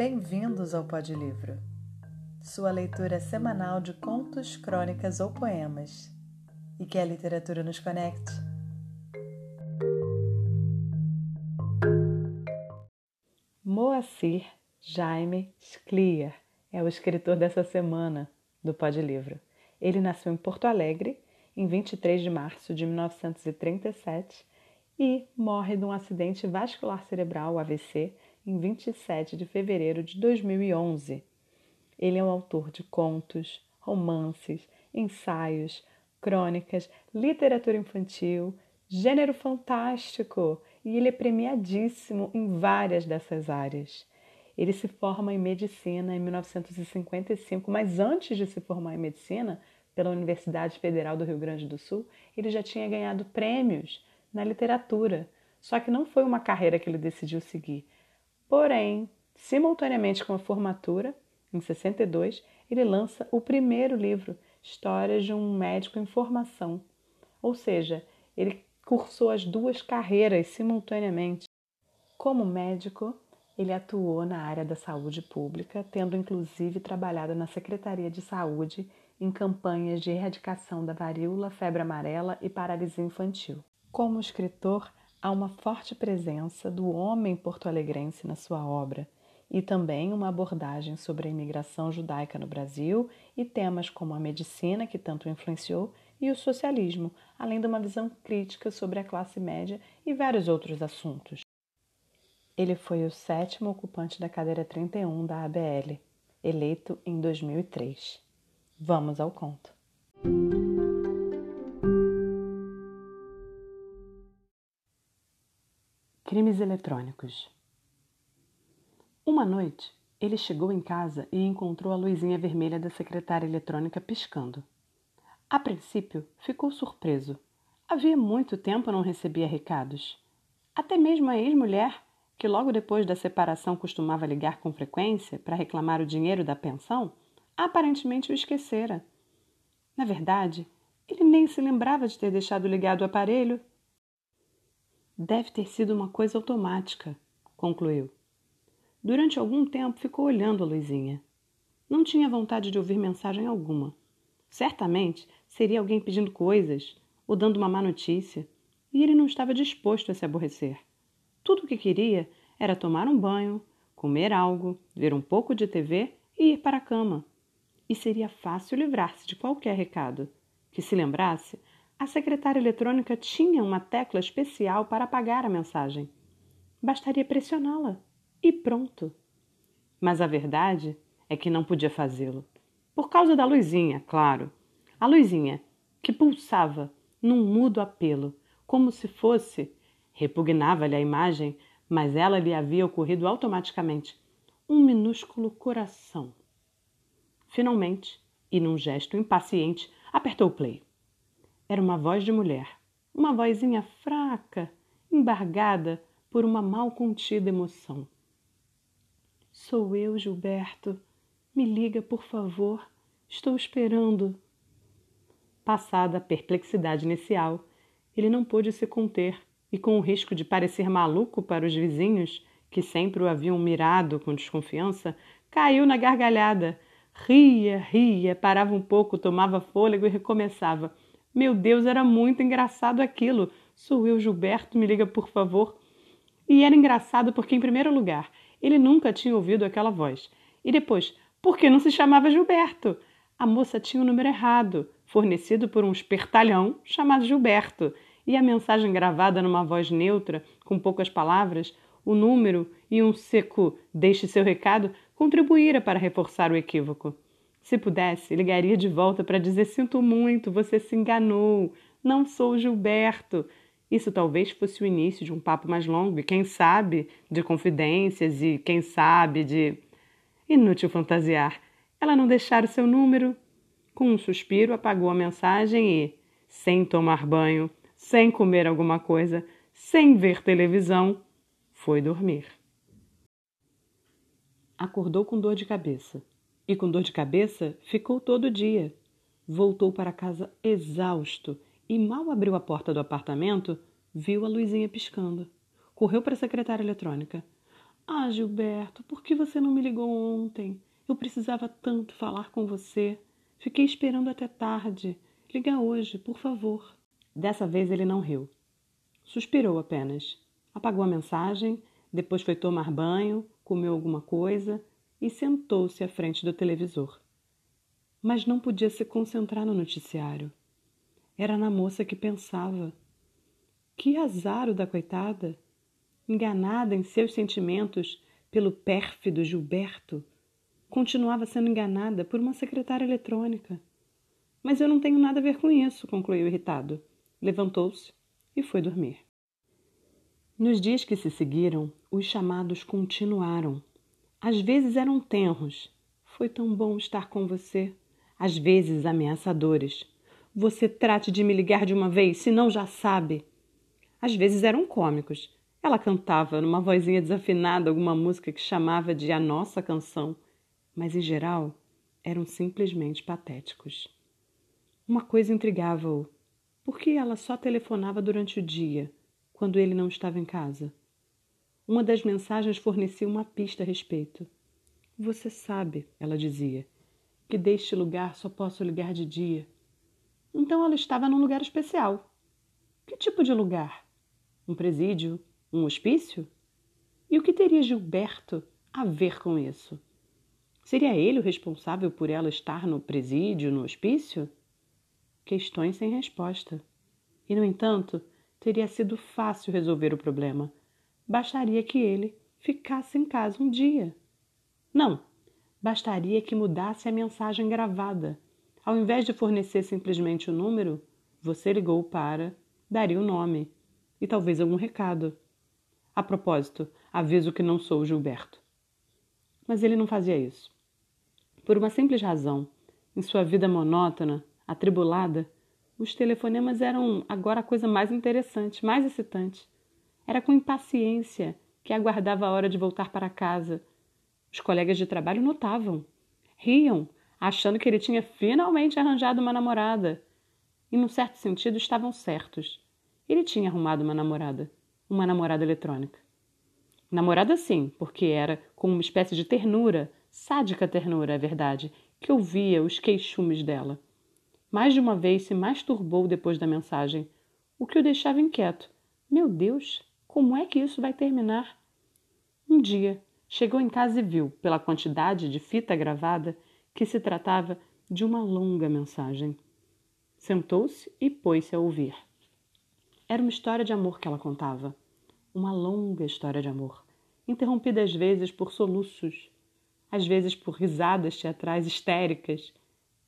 Bem-vindos ao Pod Livro, sua leitura semanal de contos, crônicas ou poemas, e que a literatura nos conecte. Moacir Jaime Sclier é o escritor dessa semana do Pod Livro. Ele nasceu em Porto Alegre em 23 de março de 1937 e morre de um acidente vascular cerebral, AVC, em 27 de fevereiro de 2011. Ele é um autor de contos, romances, ensaios, crônicas, literatura infantil, gênero fantástico e ele é premiadíssimo em várias dessas áreas. Ele se forma em medicina em 1955, mas antes de se formar em medicina, pela Universidade Federal do Rio Grande do Sul, ele já tinha ganhado prêmios na literatura. Só que não foi uma carreira que ele decidiu seguir. Porém, simultaneamente com a formatura, em 62, ele lança o primeiro livro, Histórias de um Médico em Formação. Ou seja, ele cursou as duas carreiras simultaneamente. Como médico, ele atuou na área da saúde pública, tendo inclusive trabalhado na Secretaria de Saúde em campanhas de erradicação da varíola, febre amarela e paralisia infantil. Como escritor, há uma forte presença do homem porto-alegrense na sua obra e também uma abordagem sobre a imigração judaica no Brasil e temas como a medicina, que tanto influenciou, e o socialismo, além de uma visão crítica sobre a classe média e vários outros assuntos. Ele foi o sétimo ocupante da cadeira 31 da ABL, eleito em 2003. Vamos ao conto. Crimes eletrônicos. Uma noite, ele chegou em casa e encontrou a luzinha vermelha da secretária eletrônica piscando. A princípio, ficou surpreso. Havia muito tempo não recebia recados. Até mesmo a ex-mulher, que logo depois da separação costumava ligar com frequência para reclamar o dinheiro da pensão, aparentemente o esquecera. Na verdade, ele nem se lembrava de ter deixado ligado o aparelho Deve ter sido uma coisa automática, concluiu. Durante algum tempo ficou olhando a luzinha. Não tinha vontade de ouvir mensagem alguma. Certamente seria alguém pedindo coisas ou dando uma má notícia, e ele não estava disposto a se aborrecer. Tudo o que queria era tomar um banho, comer algo, ver um pouco de TV e ir para a cama. E seria fácil livrar-se de qualquer recado. Que se lembrasse, a secretária eletrônica tinha uma tecla especial para apagar a mensagem. Bastaria pressioná-la e pronto. Mas a verdade é que não podia fazê-lo. Por causa da luzinha, claro. A luzinha que pulsava num mudo apelo, como se fosse. Repugnava-lhe a imagem, mas ela lhe havia ocorrido automaticamente. Um minúsculo coração. Finalmente, e num gesto impaciente, apertou o play. Era uma voz de mulher, uma vozinha fraca, embargada por uma mal contida emoção. Sou eu, Gilberto. Me liga, por favor. Estou esperando. Passada a perplexidade inicial, ele não pôde se conter e, com o risco de parecer maluco para os vizinhos, que sempre o haviam mirado com desconfiança, caiu na gargalhada. Ria, ria, parava um pouco, tomava fôlego e recomeçava. Meu Deus, era muito engraçado aquilo. Sou eu, Gilberto, me liga por favor. E era engraçado porque, em primeiro lugar, ele nunca tinha ouvido aquela voz. E depois, porque não se chamava Gilberto? A moça tinha o número errado, fornecido por um espertalhão chamado Gilberto. E a mensagem gravada numa voz neutra, com poucas palavras, o número e um seco deixe seu recado contribuíra para reforçar o equívoco. Se pudesse, ligaria de volta para dizer: Sinto muito, você se enganou, não sou Gilberto. Isso talvez fosse o início de um papo mais longo e, quem sabe, de confidências e, quem sabe, de. Inútil fantasiar. Ela não deixara o seu número. Com um suspiro, apagou a mensagem e, sem tomar banho, sem comer alguma coisa, sem ver televisão, foi dormir. Acordou com dor de cabeça e com dor de cabeça ficou todo o dia. Voltou para casa exausto e mal abriu a porta do apartamento, viu a luzinha piscando. Correu para a secretária eletrônica. Ah, Gilberto, por que você não me ligou ontem? Eu precisava tanto falar com você. Fiquei esperando até tarde. Liga hoje, por favor. Dessa vez ele não riu. Suspirou apenas. Apagou a mensagem, depois foi tomar banho, comeu alguma coisa e sentou-se à frente do televisor. Mas não podia se concentrar no noticiário. Era na moça que pensava. Que azar o da coitada! Enganada em seus sentimentos pelo pérfido Gilberto, continuava sendo enganada por uma secretária eletrônica. Mas eu não tenho nada a ver com isso, concluiu irritado. Levantou-se e foi dormir. Nos dias que se seguiram, os chamados continuaram. Às vezes eram tenros. Foi tão bom estar com você. Às vezes ameaçadores. Você trate de me ligar de uma vez, se não já sabe. Às vezes eram cômicos. Ela cantava numa vozinha desafinada alguma música que chamava de a nossa canção, mas em geral eram simplesmente patéticos. Uma coisa intrigava-o. Por que ela só telefonava durante o dia, quando ele não estava em casa? Uma das mensagens fornecia uma pista a respeito. Você sabe, ela dizia, que deste lugar só posso ligar de dia. Então ela estava num lugar especial. Que tipo de lugar? Um presídio? Um hospício? E o que teria Gilberto a ver com isso? Seria ele o responsável por ela estar no presídio, no hospício? Questões sem resposta. E, no entanto, teria sido fácil resolver o problema. Bastaria que ele ficasse em casa um dia. Não, bastaria que mudasse a mensagem gravada ao invés de fornecer simplesmente o número, você ligou para, daria o nome e talvez algum recado. A propósito, aviso que não sou Gilberto. Mas ele não fazia isso. Por uma simples razão. Em sua vida monótona, atribulada, os telefonemas eram agora a coisa mais interessante, mais excitante. Era com impaciência que aguardava a hora de voltar para casa. Os colegas de trabalho notavam. Riam achando que ele tinha finalmente arranjado uma namorada. E, num certo sentido, estavam certos. Ele tinha arrumado uma namorada, uma namorada eletrônica. Namorada, sim, porque era com uma espécie de ternura, sádica ternura, é verdade, que ouvia os queixumes dela. Mais de uma vez se masturbou depois da mensagem, o que o deixava inquieto. Meu Deus, como é que isso vai terminar? Um dia, chegou em casa e viu, pela quantidade de fita gravada, que se tratava de uma longa mensagem. Sentou-se e pôs-se a ouvir. Era uma história de amor que ela contava. Uma longa história de amor, interrompida às vezes por soluços, às vezes por risadas teatrais histéricas,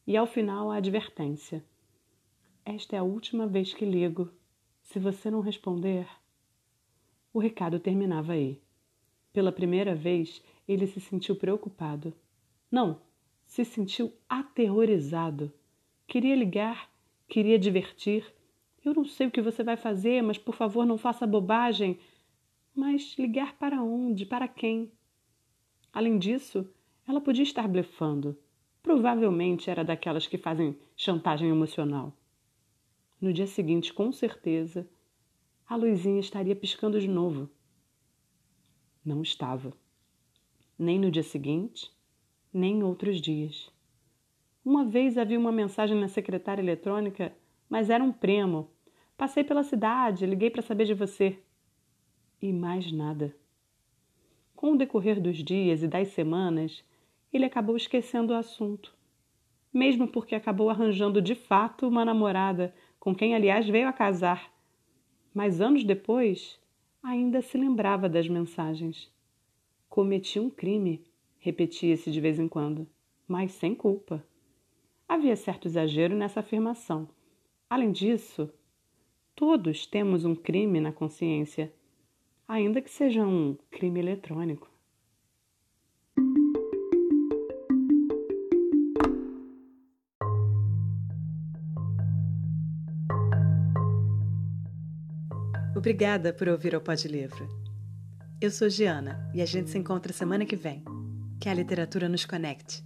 e ao final a advertência. Esta é a última vez que ligo. Se você não responder. O recado terminava aí. Pela primeira vez, ele se sentiu preocupado. Não, se sentiu aterrorizado. Queria ligar, queria divertir. Eu não sei o que você vai fazer, mas por favor não faça bobagem. Mas ligar para onde? Para quem? Além disso, ela podia estar blefando. Provavelmente era daquelas que fazem chantagem emocional. No dia seguinte, com certeza, a luzinha estaria piscando de novo. Não estava. Nem no dia seguinte, nem outros dias. Uma vez havia uma mensagem na secretária eletrônica, mas era um primo. Passei pela cidade, liguei para saber de você. E mais nada. Com o decorrer dos dias e das semanas, ele acabou esquecendo o assunto. Mesmo porque acabou arranjando de fato uma namorada, com quem, aliás, veio a casar. Mas anos depois, ainda se lembrava das mensagens. Cometi um crime repetia-se de vez em quando, mas sem culpa. Havia certo exagero nessa afirmação. Além disso, todos temos um crime na consciência, ainda que seja um crime eletrônico. Obrigada por ouvir o Pod Livro. Eu sou Giana e a gente se encontra semana que vem. Que a literatura nos conecte.